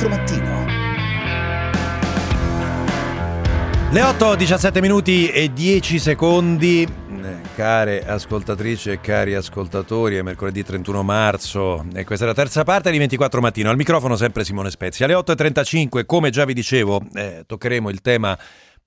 24 Mattino. Le 8, 17 minuti e 10 secondi. Eh, care ascoltatrici e cari ascoltatori, è mercoledì 31 marzo e questa è la terza parte di 24 mattino. Al microfono sempre Simone Spezia. Alle 8.35, come già vi dicevo, eh, toccheremo il tema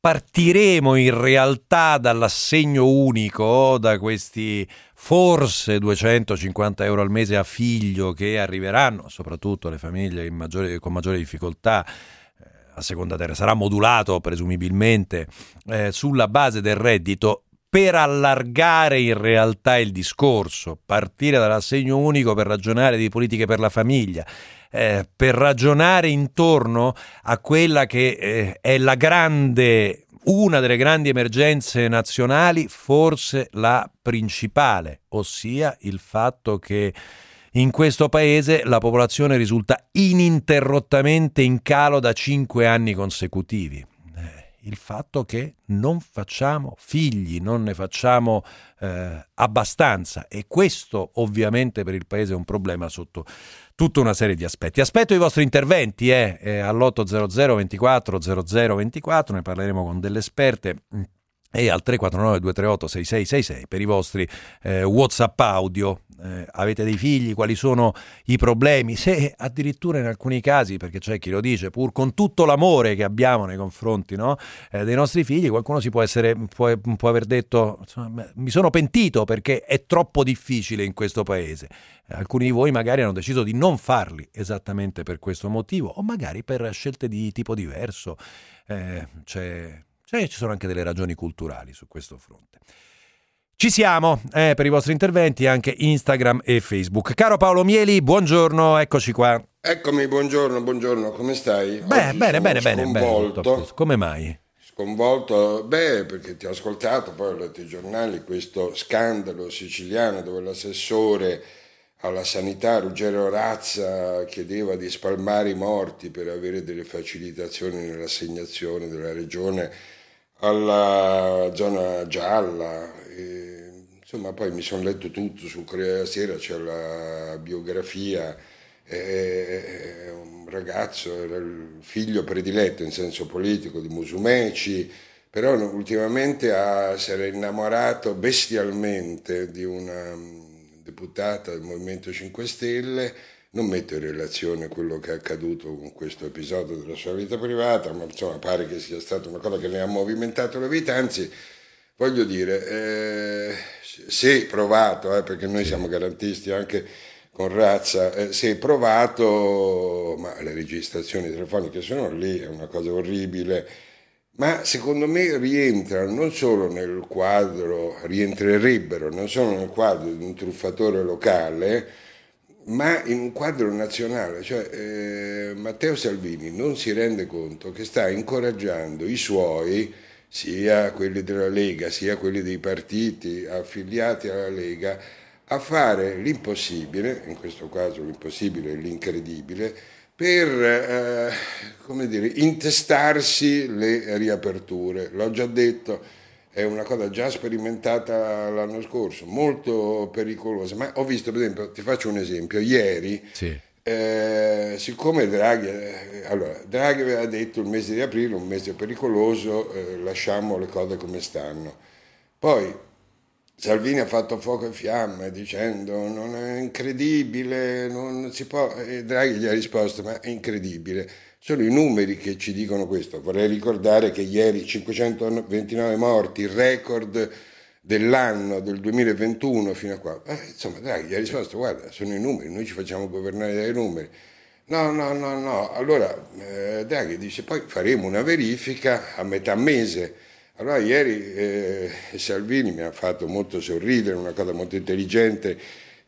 partiremo in realtà dall'assegno unico, da questi forse 250 euro al mese a figlio che arriveranno soprattutto alle famiglie maggiore, con maggiore difficoltà eh, a seconda terra, sarà modulato presumibilmente eh, sulla base del reddito per allargare in realtà il discorso, partire dall'assegno unico per ragionare di politiche per la famiglia, eh, per ragionare intorno a quella che eh, è la grande, una delle grandi emergenze nazionali, forse la principale, ossia il fatto che in questo paese la popolazione risulta ininterrottamente in calo da cinque anni consecutivi il fatto che non facciamo figli, non ne facciamo eh, abbastanza e questo ovviamente per il Paese è un problema sotto tutta una serie di aspetti. Aspetto i vostri interventi eh, eh, all'800 24 00 24, ne parleremo con delle esperte e al 349 238 6666 per i vostri eh, WhatsApp audio eh, avete dei figli, quali sono i problemi, se addirittura in alcuni casi, perché c'è chi lo dice, pur con tutto l'amore che abbiamo nei confronti no, eh, dei nostri figli, qualcuno si può, essere, può, può aver detto insomma, mi sono pentito perché è troppo difficile in questo paese. Alcuni di voi magari hanno deciso di non farli esattamente per questo motivo o magari per scelte di tipo diverso. Eh, c'è, ci sono anche delle ragioni culturali su questo fronte. Ci siamo eh, per i vostri interventi anche Instagram e Facebook. Caro Paolo Mieli, buongiorno, eccoci qua. Eccomi, buongiorno, buongiorno, come stai? Beh, Oggi bene, bene, bene, sconvolto. bene. Come mai? Sconvolto, beh, perché ti ho ascoltato, poi ho letto i giornali, questo scandalo siciliano dove l'assessore alla sanità Ruggero Razza chiedeva di spalmare i morti per avere delle facilitazioni nell'assegnazione della regione alla zona gialla. E Insomma, poi mi sono letto tutto su Corriere della Sera, c'è la biografia, è un ragazzo, era il figlio prediletto in senso politico di Musumeci, però ultimamente ha, si era innamorato bestialmente di una mm, deputata del Movimento 5 Stelle, non metto in relazione quello che è accaduto con questo episodio della sua vita privata, ma insomma pare che sia stata una cosa che ne ha movimentato la vita, anzi voglio dire, eh, se provato, eh, perché noi siamo garantisti anche con razza, eh, se provato, ma le registrazioni telefoniche sono lì, è una cosa orribile, ma secondo me rientrano non solo nel quadro, rientrerebbero non solo nel quadro di un truffatore locale, ma in un quadro nazionale, cioè eh, Matteo Salvini non si rende conto che sta incoraggiando i suoi sia quelli della Lega, sia quelli dei partiti affiliati alla Lega, a fare l'impossibile, in questo caso l'impossibile e l'incredibile, per eh, dire, intestarsi le riaperture. L'ho già detto, è una cosa già sperimentata l'anno scorso, molto pericolosa, ma ho visto, per esempio, ti faccio un esempio, ieri... Sì eh, siccome Draghi, eh, allora, Draghi, aveva detto il mese di aprile, un mese pericoloso, eh, lasciamo le cose come stanno. Poi Salvini ha fatto fuoco e fiamme dicendo non è incredibile, non si può, e Draghi gli ha risposto ma è incredibile. Sono i numeri che ci dicono questo. Vorrei ricordare che ieri 529 morti, record dell'anno del 2021 fino a qua. Eh, insomma, Draghi ha risposto, guarda, sono i numeri, noi ci facciamo governare dai numeri. No, no, no, no. Allora eh, Draghi dice, poi faremo una verifica a metà mese. Allora ieri eh, Salvini mi ha fatto molto sorridere, una cosa molto intelligente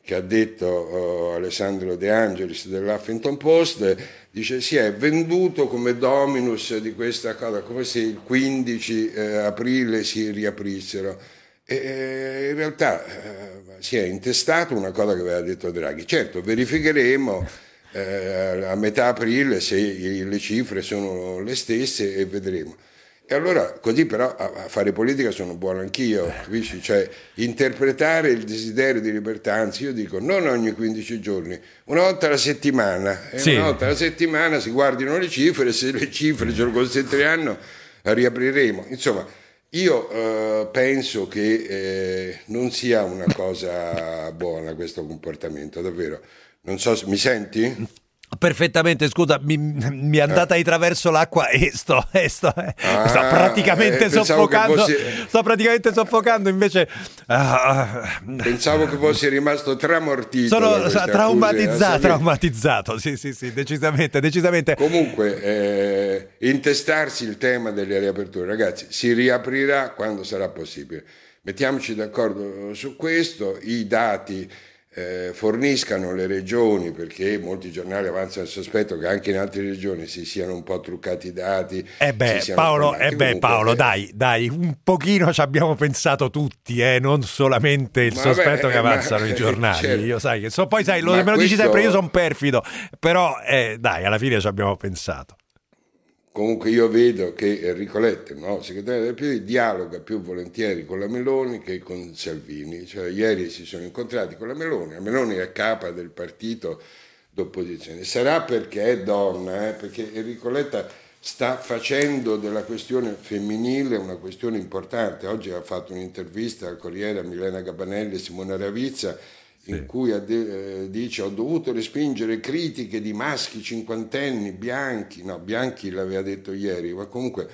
che ha detto uh, Alessandro De Angelis dell'Huffington Post, dice si è venduto come dominus di questa cosa, come se il 15 eh, aprile si riaprissero. E in realtà eh, si è intestato una cosa che aveva detto Draghi. Certo, verificheremo eh, a metà aprile se le cifre sono le stesse e vedremo. E allora, così però a, fare politica sono buono anch'io, capisci? Cioè, interpretare il desiderio di libertà, anzi io dico non ogni 15 giorni, una volta alla settimana, e sì. una volta alla settimana si guardino le cifre, se le cifre ce lo consentiranno riapriremo. Insomma, io eh, penso che eh, non sia una cosa buona questo comportamento, davvero. Non so, mi senti? Perfettamente, scusa, mi, mi, è andata di traverso l'acqua e sto, e sto, eh, ah, sto praticamente eh, soffocando. Fossi... Sto praticamente soffocando, invece. Uh, pensavo che fossi rimasto tramortito. Sono traumatizzato, traumatizzato, sì, sì, sì, decisamente, decisamente. Comunque, eh, intestarsi il tema delle riaperture, ragazzi, si riaprirà quando sarà possibile. Mettiamoci d'accordo su questo, i dati eh, forniscano le regioni, perché molti giornali avanzano il sospetto che anche in altre regioni si siano un po' truccati i dati. Eh beh, Paolo, eh beh, Paolo eh, dai, dai, un pochino ci abbiamo pensato tutti, eh, non solamente il sospetto beh, che avanzano ma, i giornali. Certo. Io sai che so, poi sai, lo, me lo questo... dici sempre, io sono perfido, però eh, dai, alla fine ci abbiamo pensato. Comunque io vedo che Enrico Letta, no, segretario del PD, dialoga più volentieri con la Meloni che con Salvini. Cioè, ieri si sono incontrati con la Meloni, la Meloni è capa del partito d'opposizione. Sarà perché è donna, eh, perché Enrico Letta sta facendo della questione femminile una questione importante. Oggi ha fatto un'intervista al Corriere a Milena Gabanelli e Simona Ravizza in cui eh, dice ho dovuto respingere critiche di maschi cinquantenni, bianchi, no, bianchi l'aveva detto ieri, ma comunque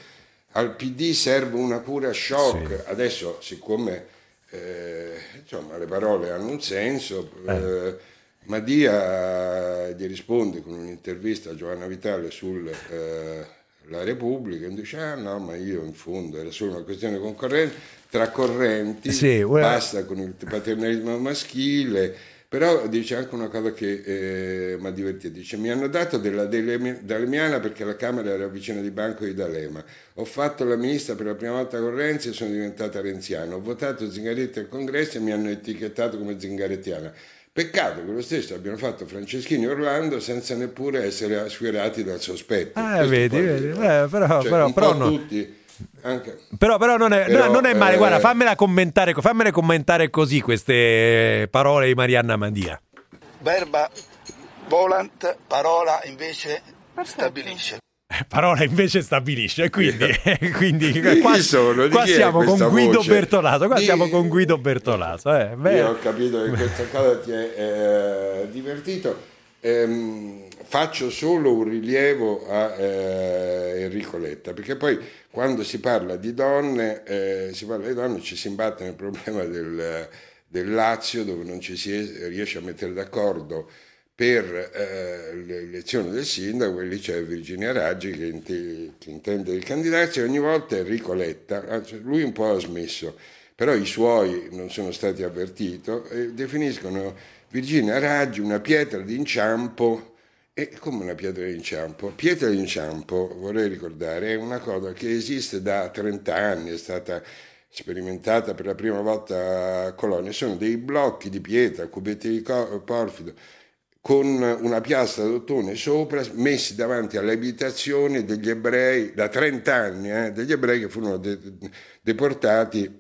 al PD serve una cura shock. Sì. Adesso, siccome eh, insomma, le parole hanno un senso, eh. eh Madia gli risponde con un'intervista a Giovanna Vitale sulla eh, Repubblica e dice ah no, ma io in fondo era solo una questione concorrente tra correnti, sì, basta con il paternalismo maschile, però dice anche una cosa che eh, mi ha divertito, dice mi hanno dato della Dalemiana perché la Camera era vicina di Banco di D'Alema, ho fatto la ministra per la prima volta con Renzi e sono diventata renziana, ho votato Zingaretti al congresso e mi hanno etichettato come zingarettiana. Peccato che lo stesso abbiano fatto Franceschini e Orlando senza neppure essere assuerati dal sospetto. Ah, vedi, vedi, eh, però, cioè, però, però no. tutti anche. Però, però, non è, però, non è male, eh, guarda, fammela commentare, fammele commentare così queste parole di Marianna Mandia. Verba volant, parola invece stabilisce. Parola invece stabilisce, quindi, quindi qua, sono, qua siamo con Guido voce? Bertolaso. Qua di... siamo con Guido Bertolaso. Eh, Io ho capito che questa cosa ti è eh, divertito. Ehm, faccio solo un rilievo a eh, Enrico Letta, perché poi quando si parla di donne, eh, si parla di donne, ci si imbatte nel problema del, del Lazio, dove non ci si riesce a mettere d'accordo per eh, l'elezione del sindaco, e lì c'è Virginia Raggi che, int- che intende candidarsi, ogni volta Enrico Letta, anzi, lui un po' ha smesso, però i suoi non sono stati avvertiti e definiscono Virginia Raggi una pietra d'inciampo è come una pietra d'inciampo. Pietra d'inciampo, vorrei ricordare, è una cosa che esiste da 30 anni, è stata sperimentata per la prima volta a Colonia. Sono dei blocchi di pietra, cubetti di porfido, con una piastra d'ottone sopra, messi davanti alle abitazioni degli ebrei, da 30 anni, eh, degli ebrei che furono de- deportati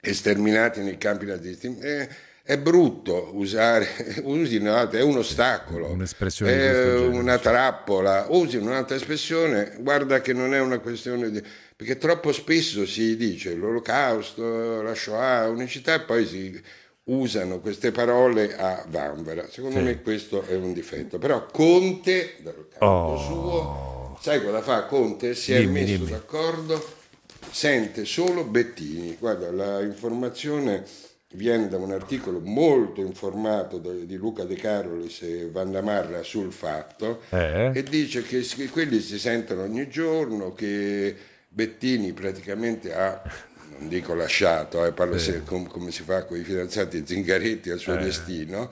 e sterminati nei campi nazisti. Eh, è brutto usare, usi un'altra, è un ostacolo, un'espressione è una trappola, usi un'altra espressione, guarda che non è una questione di... perché troppo spesso si dice l'olocausto, la Shoah, unicità e poi si usano queste parole a vanvera. Secondo sì. me questo è un difetto. Però Conte, dal canto oh. suo, sai cosa fa Conte? Si dimmi, è messo dimmi. d'accordo, sente solo Bettini. Guarda, la informazione viene da un articolo molto informato di Luca De Carolis e Vanda Marra sul fatto eh. e dice che quelli si sentono ogni giorno, che Bettini praticamente ha, non dico lasciato, eh, parlo eh. Se, com, come si fa con i fidanzati Zingaretti al suo eh. destino,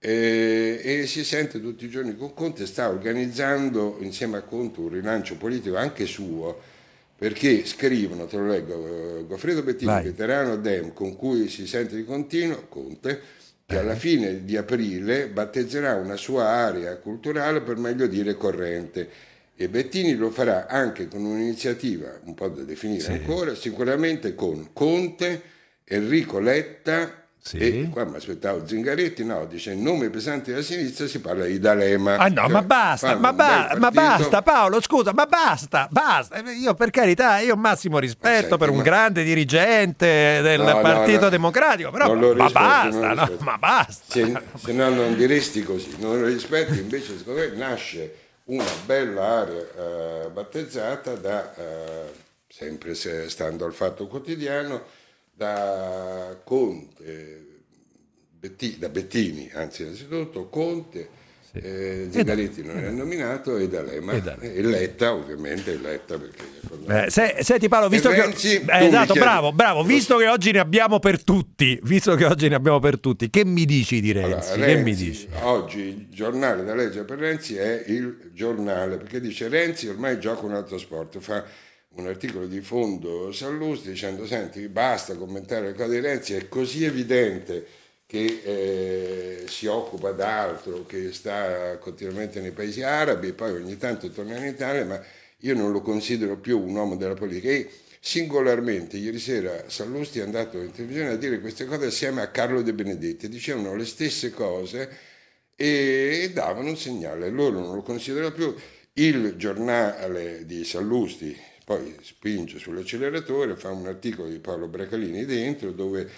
e, e, si sente tutti i giorni con Conte, sta organizzando insieme a Conte un rilancio politico anche suo perché scrivono, te lo leggo, Goffredo Bettini, Vai. veterano Dem, con cui si sente di continuo, Conte, che alla eh. fine di aprile battezzerà una sua area culturale, per meglio dire corrente, E Bettini lo farà anche con un'iniziativa un po' da definire Sì. ancora, sicuramente con Conte, Enrico Letta Sì. e qua mi aspettavo Zingaretti, no, dice in nome pesante della sinistra si parla di D'Alema. Ah no, Cioè, ma basta, ma, ba- ma basta Paolo, scusa, ma basta, basta. Io per carità, io ho massimo rispetto senti, per un ma- grande dirigente del No, Partito no. Democratico, però lo ma basta, no, ma basta. Se, se no non diresti così, non lo rispetti, invece secondo me nasce una bella area eh, battezzata da, eh, sempre se- stando al fatto quotidiano, da Conte, Betti- da Bettini, anzi innanzitutto Conte, eh, Zingaretti non è nominato e D'Alema E D'Alema. e Letta ovviamente Letta perché. Eh, se- senti Paolo, visto E che Renzi, Eh, esatto, bravo, bravo, visto che oggi ne abbiamo per tutti, visto che oggi ne abbiamo per tutti, che mi dici di Renzi? Allora, che mi Renzi, dici? Oggi il giornale da leggere per Renzi è il giornale, perché dice Renzi ormai gioca un altro sport, fa un articolo di fondo Sallusti dicendo senti basta commentare le cose di Renzi, è così evidente che eh, si occupa d'altro, che sta continuamente nei paesi arabi, poi ogni tanto torna in Italia, ma io non lo considero più un uomo della politica. E singolarmente, ieri sera Sallusti è andato in televisione a dire queste cose assieme a Carlo De Benedetti, dicevano le stesse cose e davano un segnale, loro non lo considerano più. Il giornale di Sallusti poi spinge sull'acceleratore, fa un articolo di Paolo Bracalini dentro dove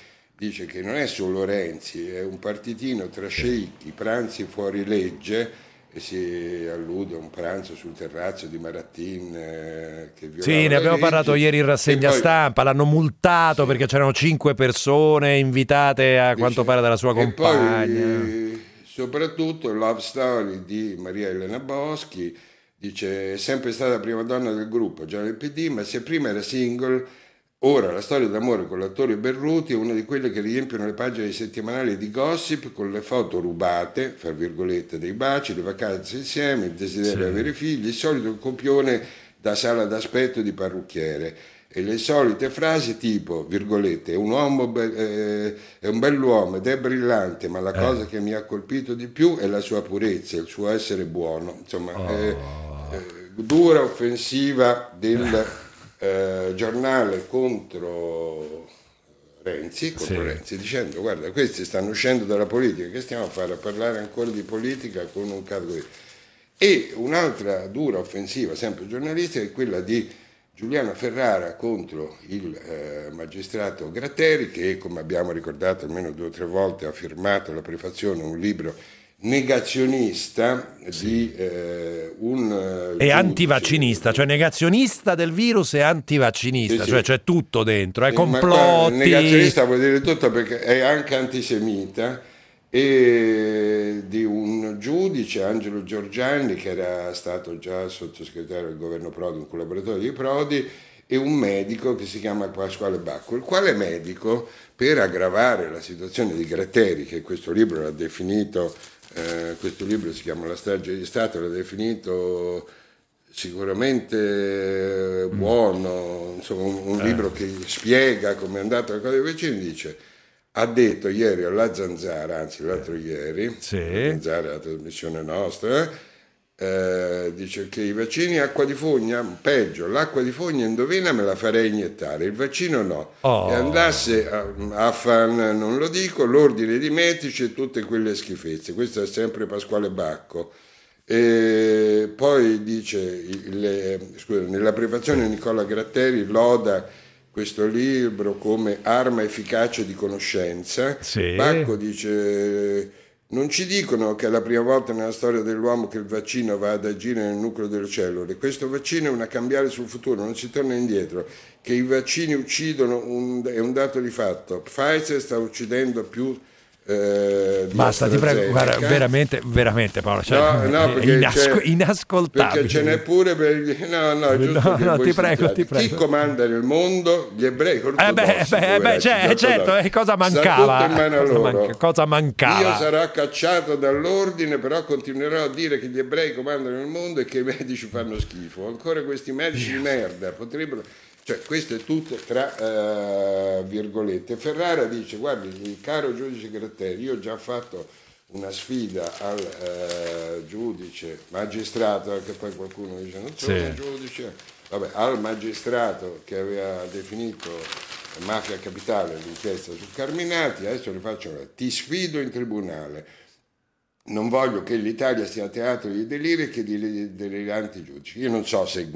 dice che non è solo Renzi, è un partitino tra sceicchi, pranzi fuori legge e si allude a un pranzo sul terrazzo di Marattin eh, che Sì, ne abbiamo legge. parlato ieri in rassegna poi- stampa, l'hanno multato perché c'erano cinque persone invitate a quanto Dice- pare dalla sua compagna. poi, soprattutto Love Story di Maria Elena Boschi dice è sempre stata la prima donna del gruppo già nel PD ma se prima era single ora la storia d'amore con l'attore Berruti è una di quelle che riempiono le pagine settimanali di gossip con le foto rubate fra virgolette dei baci le vacanze insieme il desiderio di avere figli il solito copione da sala d'aspetto di parrucchiere. E le solite frasi tipo, virgolette, è un uomo, be- eh, è un bell'uomo ed è brillante, ma la cosa che mi ha colpito di più è la sua purezza, il suo essere buono. Insomma, eh, eh, dura offensiva del eh, giornale contro Renzi, contro Sì. Renzi, dicendo guarda, questi stanno uscendo dalla politica, che stiamo a fare? A parlare ancora di politica con un caso così. E un'altra dura offensiva, sempre giornalistica, è quella di Giuliano Ferrara contro il eh, magistrato Gratteri, che come abbiamo ricordato almeno due o tre volte ha firmato la prefazione un libro negazionista di eh, un... eh, E giudice. antivaccinista, cioè negazionista del virus e antivaccinista, Sì, sì. cioè c'è tutto dentro, è ma guarda, complotti. negazionista vuol dire tutto perché è anche antisemita e di un giudice, Angelo Giorgiani, che era stato già sottosegretario del governo Prodi, un collaboratore di Prodi, e un medico che si chiama Pasquale Bacco, il quale medico, per aggravare la situazione di Gratteri, che questo libro l'ha definito, eh, questo libro si chiama La strage di Stato, l'ha definito sicuramente buono, insomma un, un libro che spiega come è andata la cosa vicini, dice ha detto ieri alla Zanzara, anzi l'altro ieri, Sì. la Zanzara la trasmissione nostra, eh, dice che i vaccini acqua di fogna, peggio, l'acqua di fogna indovina me la farei iniettare, il vaccino no. Oh. E andasse a, a fan, non lo dico, l'ordine di medici e tutte quelle schifezze. Questo è sempre Pasquale Bacco. E poi dice, il- scusa, nella prefazione Nicola Gratteri loda questo libro come arma efficace di conoscenza. Sì. Bacco dice, non ci dicono che è la prima volta nella storia dell'uomo che il vaccino va ad agire nel nucleo delle cellule. Questo vaccino è una cambiale sul futuro, non si torna indietro. Che i vaccini uccidono un- è un dato di fatto. Pfizer sta uccidendo più eh, Basta, ti prego, guarda, veramente, veramente Paolo, cioè, No, no, perché inasco- inascoltabile. Perché ce n'è pure per gli... No, no, giusto No, no, ti prego, ti prego. Chi comanda nel mondo? Gli ebrei Eh beh, beh, beh, poveracci, cioè, certo, ortodossi. eh, cosa mancava? Cosa manca- cosa mancava? Dio sarà cacciato dall'ordine, però continuerò a dire che gli ebrei comandano il mondo e che i medici fanno schifo. Ancora questi medici di merda potrebbero... Cioè, questo è tutto tra eh, virgolette. Ferrara dice, guardi, caro giudice Gratteri, io ho già fatto una sfida al eh, giudice, magistrato, perché poi qualcuno dice non sono sì. giudice, vabbè, al magistrato che aveva definito mafia capitale l'inchiesta su Carminati, adesso le faccio una, ti sfido in tribunale, non voglio che l'Italia sia teatro di deliri e che di deliranti giudici. Io non so se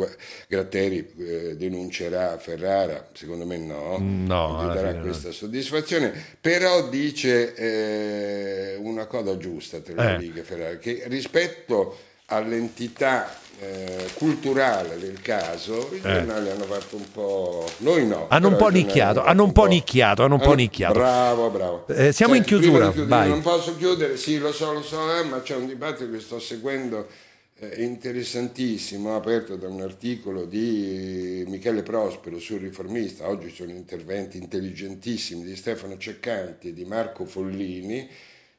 Gratteri eh, denuncerà Ferrara, secondo me no, no non gli darà questa no. soddisfazione, però dice eh, una cosa giusta, te lo eh. dico Ferrara, che rispetto all'entità eh, culturale del caso, i eh. giornali hanno fatto un po'. Noi no. Hanno un po' nicchiato, hanno un po' nicchiato, hanno un po' nicchiato. Bravo, bravo. Eh, siamo Senti, in chiusura. Chiudere, non posso chiudere, sì, lo so, lo so, eh, ma c'è un dibattito che sto seguendo eh, interessantissimo, aperto da un articolo di Michele Prospero sul riformista. Oggi sono interventi intelligentissimi di Stefano Ceccanti e di Marco Follini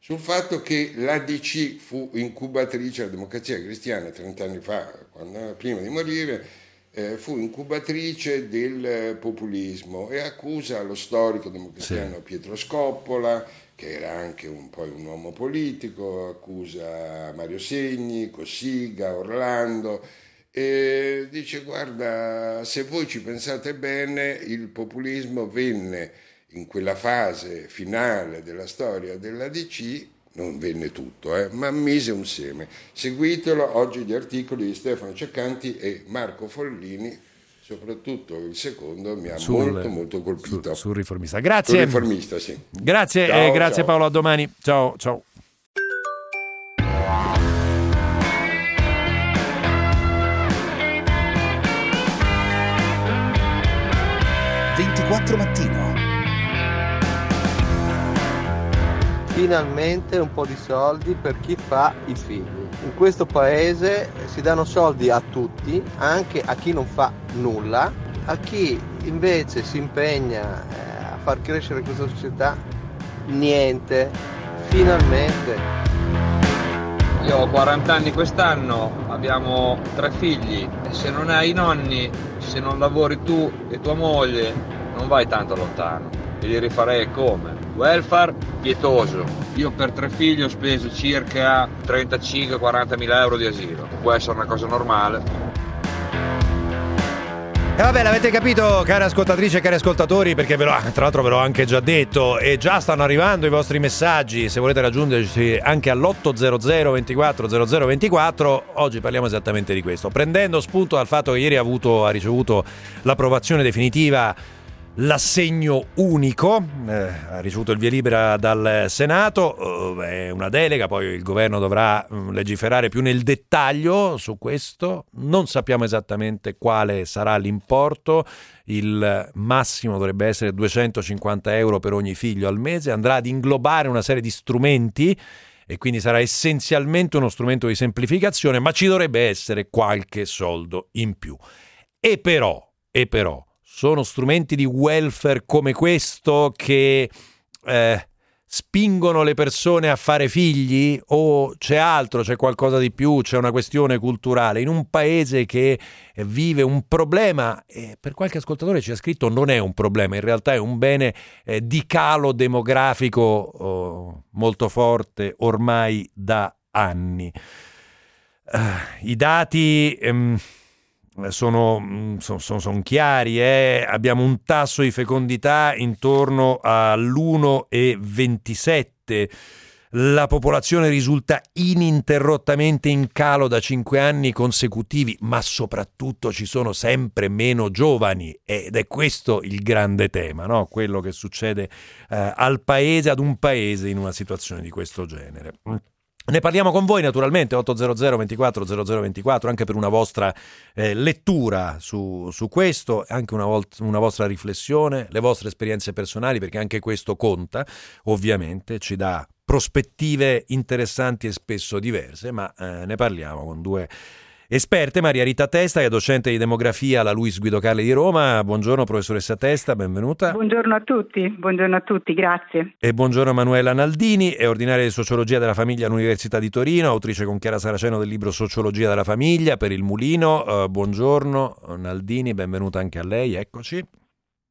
sul fatto che l'ADC fu incubatrice della democrazia cristiana 30 anni fa, quando, prima di morire, eh, fu incubatrice del populismo e accusa lo storico democristiano sì. Pietro Scoppola, che era anche un, poi un uomo politico, accusa Mario Segni, Cossiga, Orlando, e dice guarda, se voi ci pensate bene, il populismo venne in quella fase finale della storia della DC non venne tutto, eh, ma mise un seme. Seguitelo oggi gli articoli di Stefano Ceccanti e Marco Follini, soprattutto il secondo mi ha sul, molto molto colpito. Sul, sul riformista. Grazie. Sul riformista, sì. Grazie, ciao, eh, grazie ciao. Paolo, a domani. Ciao, ciao. mattino finalmente un po' di soldi per chi fa i figli. In questo paese si danno soldi a tutti, anche a chi non fa nulla, a chi invece si impegna eh, a far crescere questa società, niente, finalmente. Io ho 40 anni quest'anno, abbiamo tre figli e se non hai i nonni, se non lavori tu e tua moglie, non vai tanto lontano. E li rifarei come? Welfare pietoso. Io per tre figli ho speso circa 35-40 mila euro di asilo. Può essere una cosa normale. E vabbè, l'avete capito, care ascoltatrici e cari ascoltatori, perché ve lo, tra l'altro ve l'ho anche già detto, e già stanno arrivando i vostri messaggi, se volete raggiungerci anche all'800 24 0024, oggi parliamo esattamente di questo, prendendo spunto dal fatto che ieri ha, avuto, ha ricevuto l'approvazione definitiva l'assegno unico, eh, ha ricevuto il via libera dal Senato, eh, è una delega, poi il governo dovrà mh, mm, legiferare più nel dettaglio su questo, non sappiamo esattamente quale sarà l'importo, il massimo dovrebbe essere 250 euro per ogni figlio al mese, andrà ad inglobare una serie di strumenti e quindi sarà essenzialmente uno strumento di semplificazione, ma ci dovrebbe essere qualche soldo in più. E però, e però, sono strumenti di welfare come questo che eh, spingono le persone a fare figli o c'è altro, c'è qualcosa di più, c'è una questione culturale? In un paese che vive un problema, e per qualche ascoltatore ci ha scritto non è un problema, in realtà è un bene eh, di calo demografico oh, molto forte ormai da anni. Uh, I dati... Um, sono, mm, sono, sono, chiari, eh? abbiamo un tasso di fecondità intorno all'1,27. La popolazione risulta ininterrottamente in calo da cinque anni consecutivi, ma soprattutto ci sono sempre meno giovani ed è questo il grande tema, no? quello che succede eh, al paese, ad un paese in una situazione di questo genere. Ne parliamo con voi naturalmente 800 24 0024 anche per una vostra eh, lettura su, su, questo, anche una, volt- una, vostra riflessione, le vostre esperienze personali perché anche questo conta, ovviamente ci dà prospettive interessanti e spesso diverse, ma eh, ne parliamo con due Esperte Maria Rita Testa, che è docente di demografia alla Luis Guido Carli di Roma. Buongiorno professoressa Testa, benvenuta. Buongiorno a tutti, buongiorno a tutti, grazie. E buongiorno Manuela Naldini, è ordinaria di sociologia della famiglia all'Università di Torino, autrice con Chiara Saraceno del libro Sociologia della famiglia per il Mulino. Uh, buongiorno Naldini, benvenuta anche a lei, eccoci.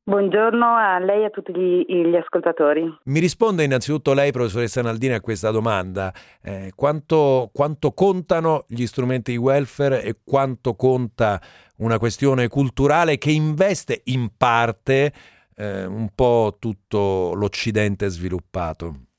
Buongiorno a lei e a tutti gli, gli, ascoltatori. Mi risponde innanzitutto lei, professoressa Naldini, a questa domanda. Eh, quanto, quanto, contano gli strumenti di welfare e quanto conta una questione culturale che investe in parte eh, un po' tutto l'Occidente sviluppato?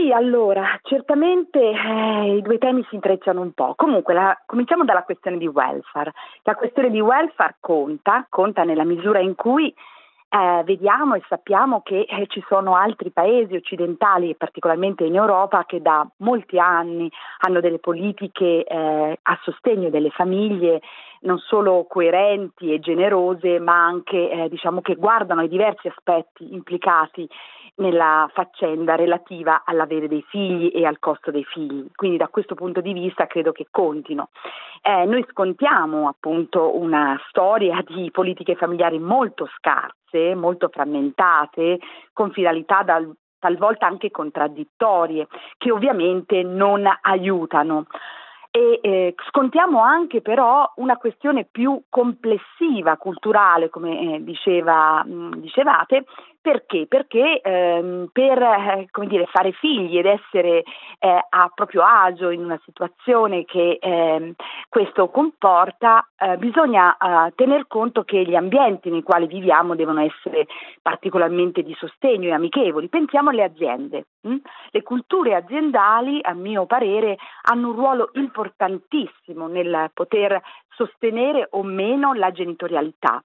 Sì, allora, certamente eh, i due temi si intrecciano un po'. Comunque, la, cominciamo dalla questione di welfare. La questione di welfare conta, conta nella misura in cui eh, vediamo e sappiamo che eh, ci sono altri paesi occidentali, particolarmente in Europa, che da molti anni hanno delle politiche eh, a sostegno delle famiglie non solo coerenti e generose, ma anche eh, diciamo che guardano ai diversi aspetti implicati nella faccenda relativa all'avere dei figli e al costo dei figli. Quindi da questo punto di vista credo che contino. Eh, noi scontiamo appunto una storia di politiche familiari molto scarse, molto frammentate, con finalità dal, talvolta anche contraddittorie, che ovviamente non aiutano e eh, scontiamo anche però una questione più complessiva, culturale, come eh, diceva, mh, dicevate, perché? Perché ehm, per eh, dire, fare figli ed essere eh, a proprio agio in una situazione che eh, questo comporta, eh, bisogna eh, tener conto che gli ambienti nei quali viviamo devono essere particolarmente di sostegno e amichevoli. Pensiamo alle aziende. Hm? Le culture aziendali, a mio parere, hanno un ruolo importantissimo nel poter sostenere o meno la genitorialità.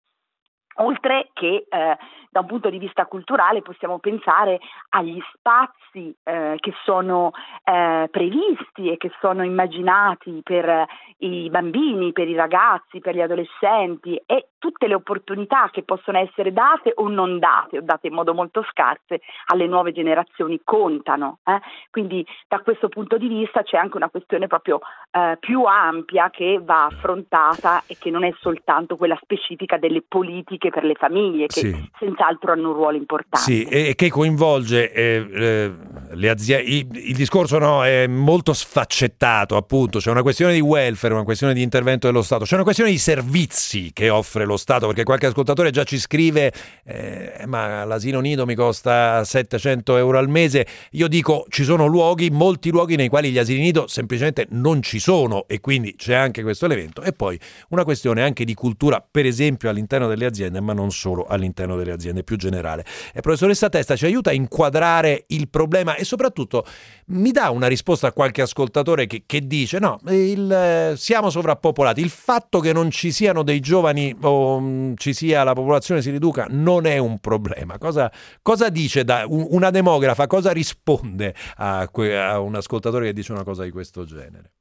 Oltre che eh, da un punto di vista culturale possiamo pensare agli spazi eh, che sono eh, previsti e che sono immaginati per i bambini, per i ragazzi, per gli adolescenti e tutte le opportunità che possono essere date o non date, o date in modo molto scarse alle nuove generazioni contano. Eh. Quindi da questo punto di vista c'è anche una questione proprio eh, più ampia che va affrontata e che non è soltanto quella specifica delle politiche per le famiglie che sì. senza senz'altro hanno un ruolo importante. Sì, e che coinvolge eh, eh, le aziende. Il, il discorso no, è molto sfaccettato, appunto. C'è una questione di welfare, una questione di intervento dello Stato, c'è una questione di servizi che offre lo Stato, perché qualche ascoltatore già ci scrive: eh, ma l'asilo nido mi costa 700 euro al mese. Io dico: ci sono luoghi, molti luoghi nei quali gli asili nido semplicemente non ci sono, e quindi c'è anche questo elemento. E poi una questione anche di cultura, per esempio all'interno delle aziende, ma non solo all'interno delle aziende più generale. E professoressa Testa ci aiuta a inquadrare il problema e soprattutto mi dà una risposta a qualche ascoltatore che, che dice no, il, siamo sovrappopolati, il fatto che non ci siano dei giovani o mh, ci sia la popolazione si riduca non è un problema. Cosa, cosa dice da, un, una demografa, cosa risponde a, a un ascoltatore che dice una cosa di questo genere?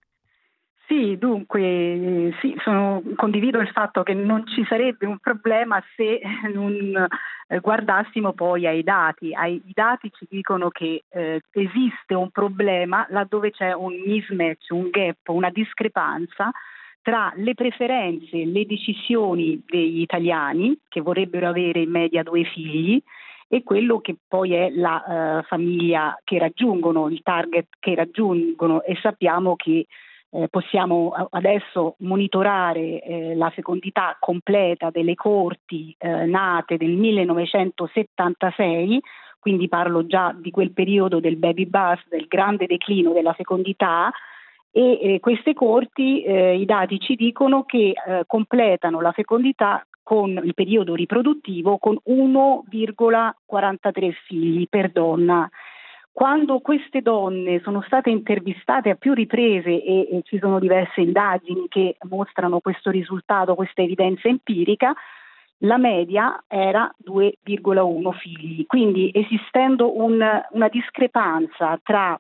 Sì, dunque sì, sono, condivido il fatto che non ci sarebbe un problema se non eh, guardassimo poi ai dati. Ai, I dati ci dicono che eh, esiste un problema laddove c'è un mismatch, un gap, una discrepanza tra le preferenze le decisioni degli italiani che vorrebbero avere in media due figli e quello che poi è la uh, famiglia che raggiungono, il target che raggiungono. E sappiamo che eh, possiamo adesso monitorare eh, la fecondità completa delle corti eh, nate nel 1976, quindi parlo già di quel periodo del baby bust, del grande declino della fecondità, e eh, queste corti, eh, i dati ci dicono che eh, completano la fecondità con il periodo riproduttivo con 1,43 figli per donna quando queste donne sono state intervistate a più riprese e, e ci sono diverse indagini che mostrano questo risultato, questa evidenza empirica, la media era 2,1 figli. Quindi esistendo un, una discrepanza tra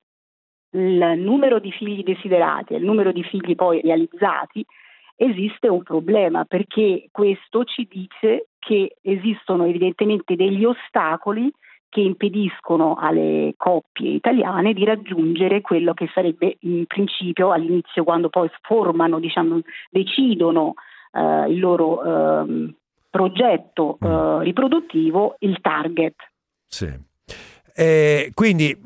il numero di figli desiderati e il numero di figli poi realizzati, esiste un problema perché questo ci dice che esistono evidentemente degli ostacoli che impediscono alle coppie italiane di raggiungere quello che sarebbe in principio all'inizio quando poi formano, diciamo, decidono eh, il loro eh, progetto mm. eh, riproduttivo, il target. Sì. Eh, quindi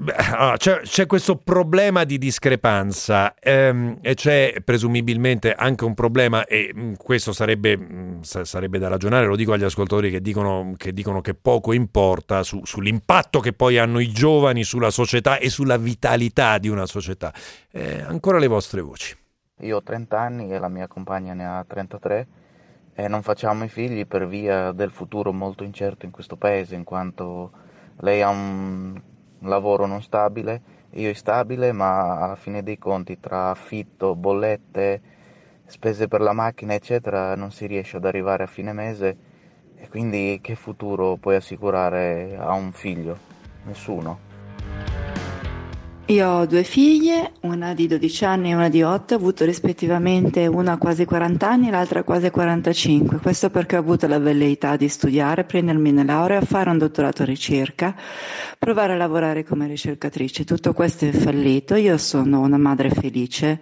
c'è, c'è, questo problema di discrepanza ehm, e c'è presumibilmente anche un problema, e mh, mm, questo sarebbe, mh, mm, sarebbe, da ragionare, lo dico agli ascoltatori che dicono che, dicono che poco importa su, sull'impatto che poi hanno i giovani sulla società e sulla vitalità di una società. Eh, ancora le vostre voci. Io ho 30 anni e la mia compagna ne ha 33 e non facciamo i figli per via del futuro molto incerto in questo paese, in quanto lei ha un lavoro non stabile, io instabile, ma alla fine dei conti tra affitto, bollette, spese per la macchina, eccetera, non si riesce ad arrivare a fine mese e quindi che futuro puoi assicurare a un figlio? Nessuno. Io ho due figlie, una di 12 anni e una di 8, ho avuto rispettivamente una quasi 40 anni e l'altra quasi 45. Questo perché ho avuto la velleità di studiare, prendermi una laurea, fare un dottorato in ricerca, provare a lavorare come ricercatrice. Tutto questo è fallito. Io sono una madre felice,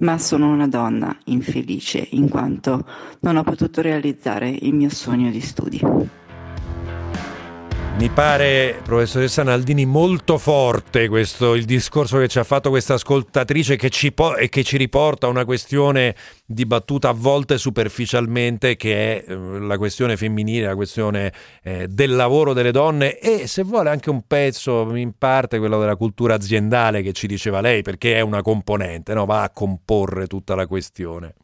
ma sono una donna infelice in quanto non ho potuto realizzare il mio sogno di studi. Mi pare, professoressa Naldini, molto forte questo, il discorso che ci ha fatto questa ascoltatrice che ci po- e che ci riporta a una questione dibattuta a volte superficialmente che è eh, la questione femminile, la questione eh, del lavoro delle donne e se vuole anche un pezzo in parte quello della cultura aziendale che ci diceva lei perché è una componente, no? va a comporre tutta la questione.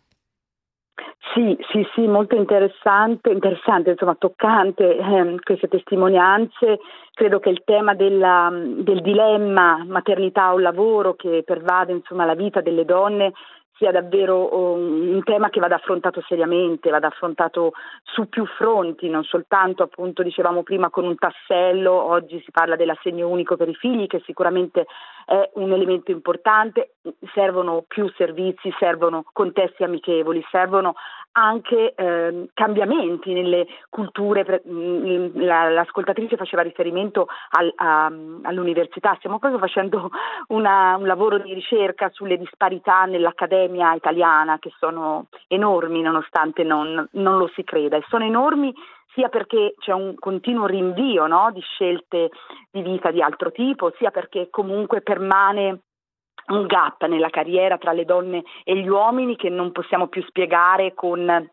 Sì, sì, sì, molto interessante, interessante, insomma toccante eh, queste testimonianze. Credo che il tema della, del dilemma maternità o lavoro che pervade insomma, la vita delle donne sia davvero um, un tema che vada affrontato seriamente, vada affrontato su più fronti, non soltanto appunto dicevamo prima con un tassello, oggi si parla dell'assegno unico per i figli che sicuramente è un elemento importante, servono più servizi, servono contesti amichevoli, servono anche eh, cambiamenti nelle culture, mm, l'ascoltatrice faceva riferimento al, a, all'università, stiamo proprio facendo una, un lavoro di ricerca sulle disparità nell'accademia italiana che sono enormi nonostante non, non lo si creda. E sono enormi sia perché c'è un continuo rinvio no, di scelte di vita di altro tipo, sia perché comunque permane un gap nella carriera tra le donne e gli uomini che non possiamo più spiegare con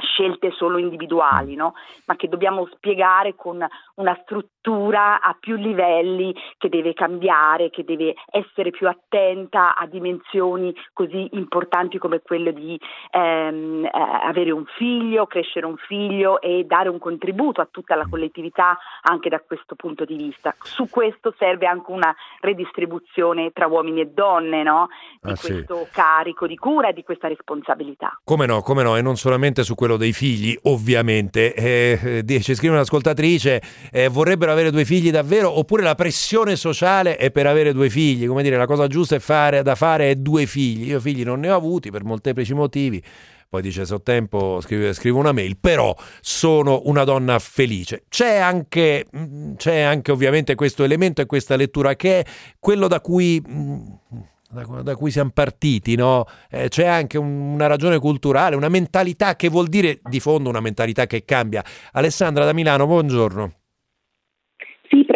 scelte solo individuali, no? ma che dobbiamo spiegare con una struttura a più livelli che deve cambiare, che deve essere più attenta a dimensioni così importanti come quelle di ehm, eh, avere un figlio, crescere un figlio e dare un contributo a tutta la collettività anche da questo punto di vista. Su questo serve anche una redistribuzione tra uomini e donne no? di ah, questo sì. carico di cura e di questa responsabilità. Come no, come no, e non solamente su quello dei figli, ovviamente. Eh, eh ci scrive un'ascoltatrice, eh, vorrebbero avere due figli davvero, oppure la pressione sociale è per avere due figli, come dire, la cosa giusta è fare, da fare è due figli. Io figli non ne ho avuti per molteplici motivi. Poi dice, se ho tempo scrivo, scrivo una mail, però sono una donna felice. C'è anche, mm, c'è anche ovviamente questo elemento e questa lettura che è quello da cui mm, da, cui siamo partiti, no? eh, c'è anche un, una ragione culturale, una mentalità che vuol dire di fondo una mentalità che cambia. Alessandra da Milano, buongiorno.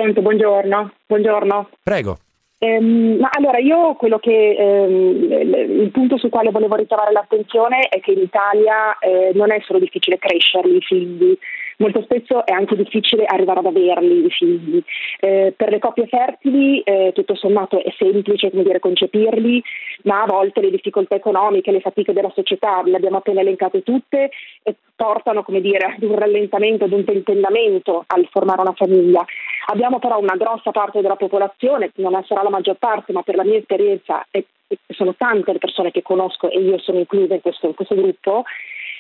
Pronto, buongiorno. buongiorno. Prego. Ehm, ma allora io quello che ehm, il punto sul quale volevo ritrovare l'attenzione è che in Italia eh, non è solo difficile crescerli i figli, molto spesso è anche difficile arrivare ad averli i figli. Eh, per le coppie fertili eh, tutto sommato è semplice dire, concepirli, ma a volte le difficoltà economiche, le fatiche della società, le abbiamo appena elencate tutte, eh, portano dire, ad un rallentamento, ad un tentennamento al formare una famiglia. Abbiamo però una grossa parte della popolazione, non sarà la maggior parte, ma per la mia esperienza e sono tante le persone che conosco e io sono inclusa in questo, in questo gruppo,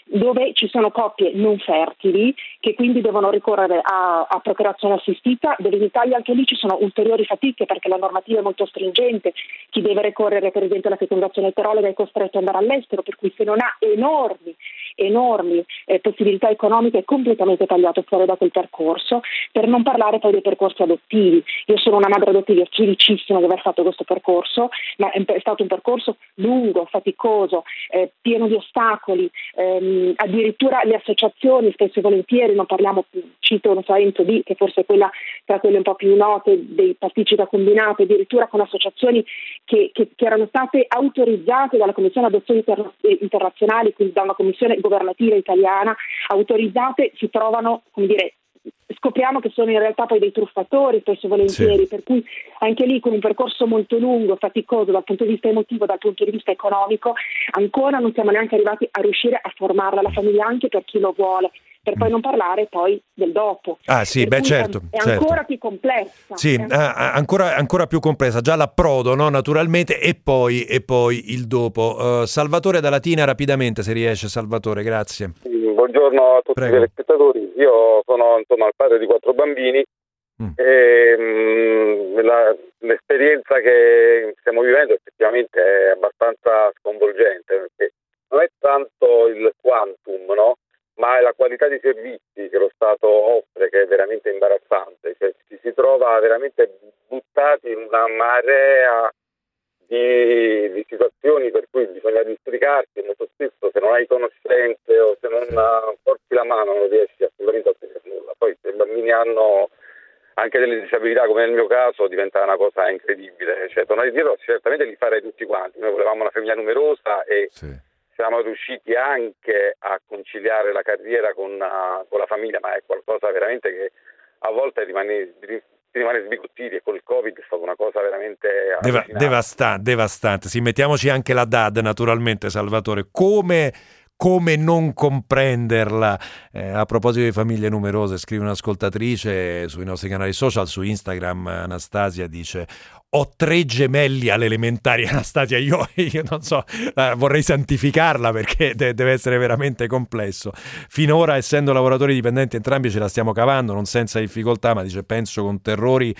dove ci sono coppie non fertili che quindi devono ricorrere a, a, procreazione assistita, dove in Italia anche lì ci sono ulteriori fatiche perché la normativa è molto stringente, chi deve ricorrere per esempio alla fecondazione eterologa è costretto ad andare all'estero, per cui se non ha enormi enormi eh, possibilità economiche completamente tagliate fuori da quel percorso, per non parlare poi dei percorsi adottivi. Io sono una madre adottiva felicissima di aver fatto questo percorso, ma è stato un percorso lungo, faticoso, eh, pieno di ostacoli, ehm, addirittura le associazioni spesso e volentieri, non parliamo, cito non so, Enzo D, che forse è quella tra quelle un po' più note dei partecipa combinati, addirittura con associazioni che, che, che erano state autorizzate dalla Commissione Adozioni Inter- Internazionali, quindi da una commissione governativa italiana, autorizzate, si trovano, come dire, scopriamo che sono in realtà poi dei truffatori, spesso volentieri, sì. per cui anche lì con un percorso molto lungo, faticoso dal punto di vista emotivo, dal punto di vista economico, ancora non siamo neanche arrivati a riuscire a formarla la famiglia anche per chi lo vuole per poi mm. non parlare poi del dopo. Ah sì, per beh certo. È certo. ancora più complessa. Sì, ancora... ancora, ancora, più complessa, già l'approdo no? naturalmente e poi, e poi il dopo. Uh, Salvatore da Latina rapidamente se riesce, Salvatore, grazie. Buongiorno a tutti Prego. gli spettatori, io sono insomma il padre di quattro bambini mm. e mh, mm, la, l'esperienza che stiamo vivendo effettivamente è abbastanza sconvolgente perché non è tanto il quantum, no? Ma è la qualità dei servizi che lo Stato offre che è veramente imbarazzante, cioè, ci si trova veramente buttati in una marea di, di, situazioni per cui bisogna districarsi molto spesso se non hai conoscenze o se non porti la mano non riesci assolutamente a ottenere nulla. Poi se i bambini hanno anche delle disabilità come nel mio caso diventa una cosa incredibile, cioè tornare indietro certamente li farei tutti quanti, noi volevamo una famiglia numerosa e sì siamo riusciti anche a conciliare la carriera con, uh, con, la famiglia, ma è qualcosa veramente che a volte rimane, rimane sbigottiti e con il Covid è stata una cosa veramente Deva- devastante, devastante. Sì, mettiamoci anche la DAD naturalmente, Salvatore. Come come non comprenderla? Eh, a proposito di famiglie numerose, scrive un'ascoltatrice sui nostri canali social, su Instagram, Anastasia dice ho tre gemelli alle elementari, Anastasia, io, io non so, vorrei santificarla perché de- deve essere veramente complesso. Finora, essendo lavoratori dipendenti entrambi, ce la stiamo cavando, non senza difficoltà, ma dice penso con terrori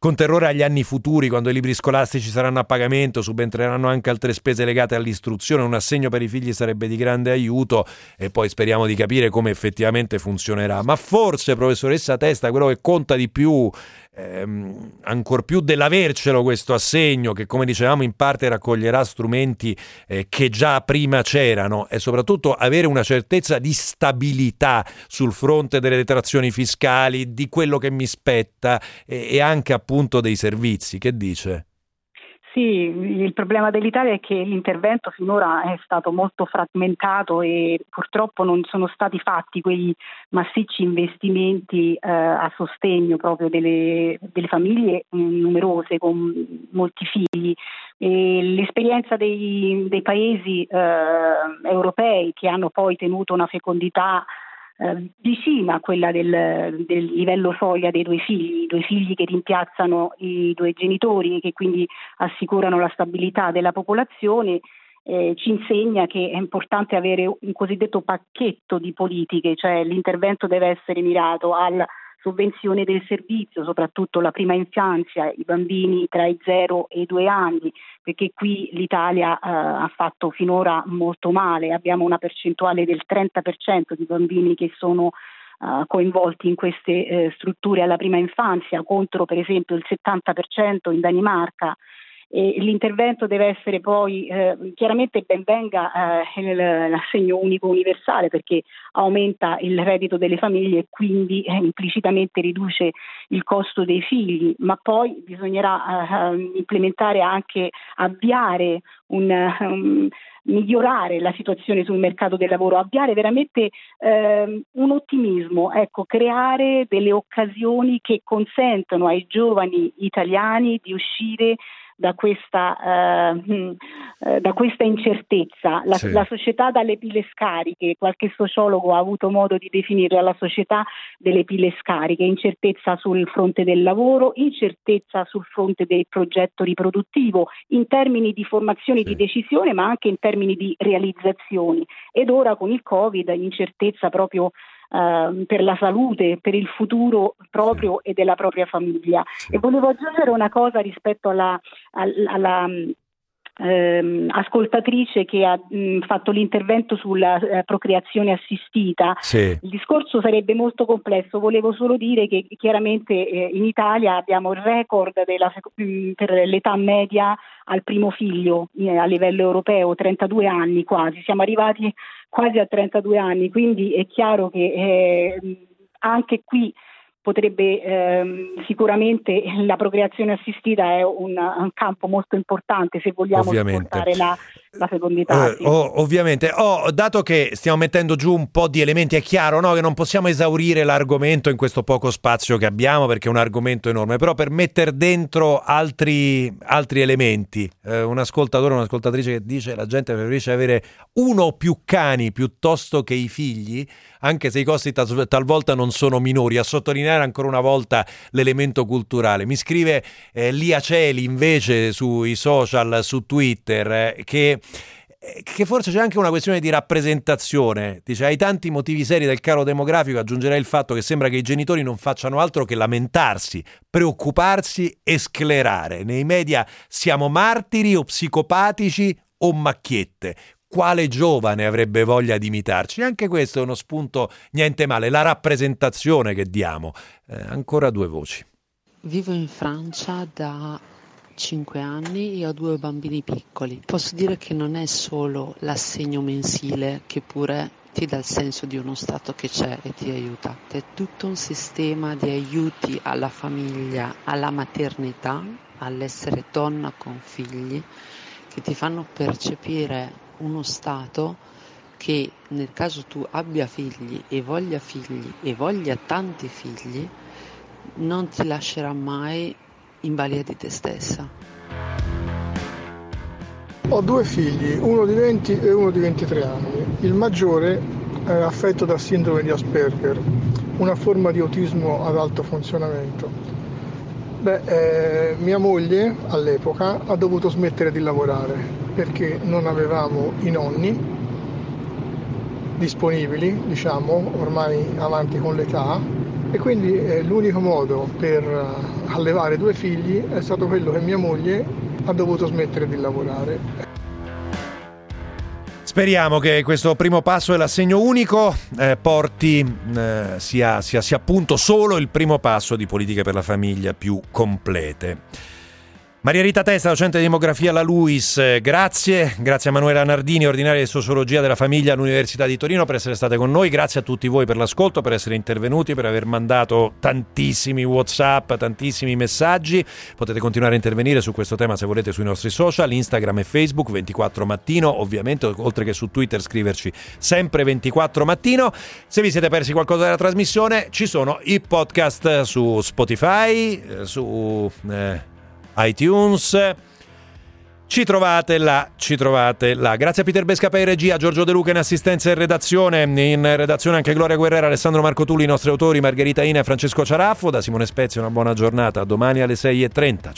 con terrore agli anni futuri, quando i libri scolastici saranno a pagamento, subentreranno anche altre spese legate all'istruzione, un assegno per i figli sarebbe di grande aiuto e poi speriamo di capire come effettivamente funzionerà. Ma forse, professoressa Testa, quello che conta di più ehm, ancor più dell'avercelo questo assegno che come dicevamo in parte raccoglierà strumenti eh, che già prima c'erano e soprattutto avere una certezza di stabilità sul fronte delle detrazioni fiscali, di quello che mi spetta e, e anche appunto dei servizi. Che dice? Sì, il problema dell'Italia è che l'intervento finora è stato molto frammentato e purtroppo non sono stati fatti quei massicci investimenti eh, a sostegno proprio delle, delle famiglie mm, numerose con molti figli. E l'esperienza dei, dei paesi eh, europei che hanno poi tenuto una fecondità eh, vicina a quella del, del, livello soglia dei due figli, due figli che rimpiazzano i due genitori e che quindi assicurano la stabilità della popolazione, eh, ci insegna che è importante avere un cosiddetto pacchetto di politiche, cioè l'intervento deve essere mirato al sovvenzione del servizio, soprattutto la prima infanzia, i bambini tra i 0 e i 2 anni, perché qui l'Italia eh, ha fatto finora molto male, abbiamo una percentuale del 30% di bambini che sono Uh, coinvolti in queste uh, strutture alla prima infanzia contro per esempio il 70% in Danimarca e l'intervento deve essere poi eh, chiaramente ben venga eh, l'assegno unico universale perché aumenta il reddito delle famiglie e quindi eh, implicitamente riduce il costo dei figli, ma poi bisognerà eh, implementare anche avviare un, um, migliorare la situazione sul mercato del lavoro, avviare veramente eh, un ottimismo, ecco, creare delle occasioni che consentano ai giovani italiani di uscire da questa, eh, eh, da questa incertezza. La, sì. la, società dalle pile scariche, qualche sociologo ha avuto modo di definirla la società delle pile scariche, incertezza sul fronte del lavoro, incertezza sul fronte del progetto riproduttivo, in termini di formazione sì. di decisione ma anche in termini di realizzazioni. Ed ora con il Covid incertezza proprio uh, per la salute, per il futuro proprio e della propria famiglia. E volevo aggiungere una cosa rispetto alla, alla, alla ehm, ascoltatrice che ha mh, fatto l'intervento sulla eh, procreazione assistita. Sì. Il discorso sarebbe molto complesso, volevo solo dire che chiaramente eh, in Italia abbiamo il record della, mh, per l'età media al primo figlio eh, a livello europeo, 32 anni quasi, siamo arrivati quasi a 32 anni, quindi è chiaro che eh, anche qui potrebbe ehm, sicuramente la procreazione assistita è un, un, campo molto importante se vogliamo portare la, la fecondità. Eh, sì. oh, ovviamente, oh, dato che stiamo mettendo giù un po' di elementi, è chiaro no, che non possiamo esaurire l'argomento in questo poco spazio che abbiamo perché è un argomento enorme, però per mettere dentro altri, altri elementi, eh, un ascoltatore, un'ascoltatrice che dice la gente preferisce avere uno o più cani piuttosto che i figli, anche se i costi tal- talvolta non sono minori, a sottolineare ancora una volta l'elemento culturale. Mi scrive eh, Lia Celi invece sui social, su Twitter, eh, che che forse c'è anche una questione di rappresentazione. Dice, ai tanti motivi seri del caro demografico aggiungerei il fatto che sembra che i genitori non facciano altro che lamentarsi, preoccuparsi e sclerare. Nei media siamo martiri o psicopatici o macchiette. Quale giovane avrebbe voglia di imitarci? Anche questo è uno spunto niente male, la rappresentazione che diamo. Eh, ancora due voci. Vivo in Francia da 5 anni e ho due bambini piccoli. Posso dire che non è solo l'assegno mensile che pure ti dà il senso di uno Stato che c'è e ti aiuta. È tutto un sistema di aiuti alla famiglia, alla maternità, all'essere donna con figli, che ti fanno percepire uno Stato che nel caso tu abbia figli e voglia figli e voglia tanti figli, non ti lascerà mai in balia di te stessa. Ho due figli, uno di 20 e uno di 23 anni. Il maggiore è affetto da sindrome di Asperger, una forma di autismo ad alto funzionamento. Beh, eh, mia moglie all'epoca ha dovuto smettere di lavorare perché non avevamo i nonni disponibili, diciamo, ormai avanti con l'età e quindi eh, l'unico modo per uh, allevare due figli è stato quello che mia moglie ha dovuto smettere di lavorare. Speriamo che questo primo passo dell'assegno unico eh, porti eh, sia, sia, sia appunto solo il primo passo di politiche per la famiglia più complete. Maria Rita Testa, docente di demografia alla LUIS, grazie, grazie a Manuela Nardini, ordinaria di sociologia della famiglia all'Università di Torino per essere state con noi, grazie a tutti voi per l'ascolto, per essere intervenuti, per aver mandato tantissimi Whatsapp, tantissimi messaggi, potete continuare a intervenire su questo tema se volete sui nostri social, Instagram e Facebook 24 mattino, ovviamente oltre che su Twitter scriverci sempre 24 mattino, se vi siete persi qualcosa della trasmissione ci sono i podcast su Spotify, eh, su... Eh, iTunes. Ci trovate là, ci trovate là. Grazie a Peter Bescapa in regia, Giorgio De Luca in assistenza e redazione. In redazione anche Gloria Guerrera, Alessandro Marco Tulli, i nostri autori, Margherita Ina e Francesco Ciaraffo. Da Simone Spezia una buona giornata. Domani alle 6.30. Ciao.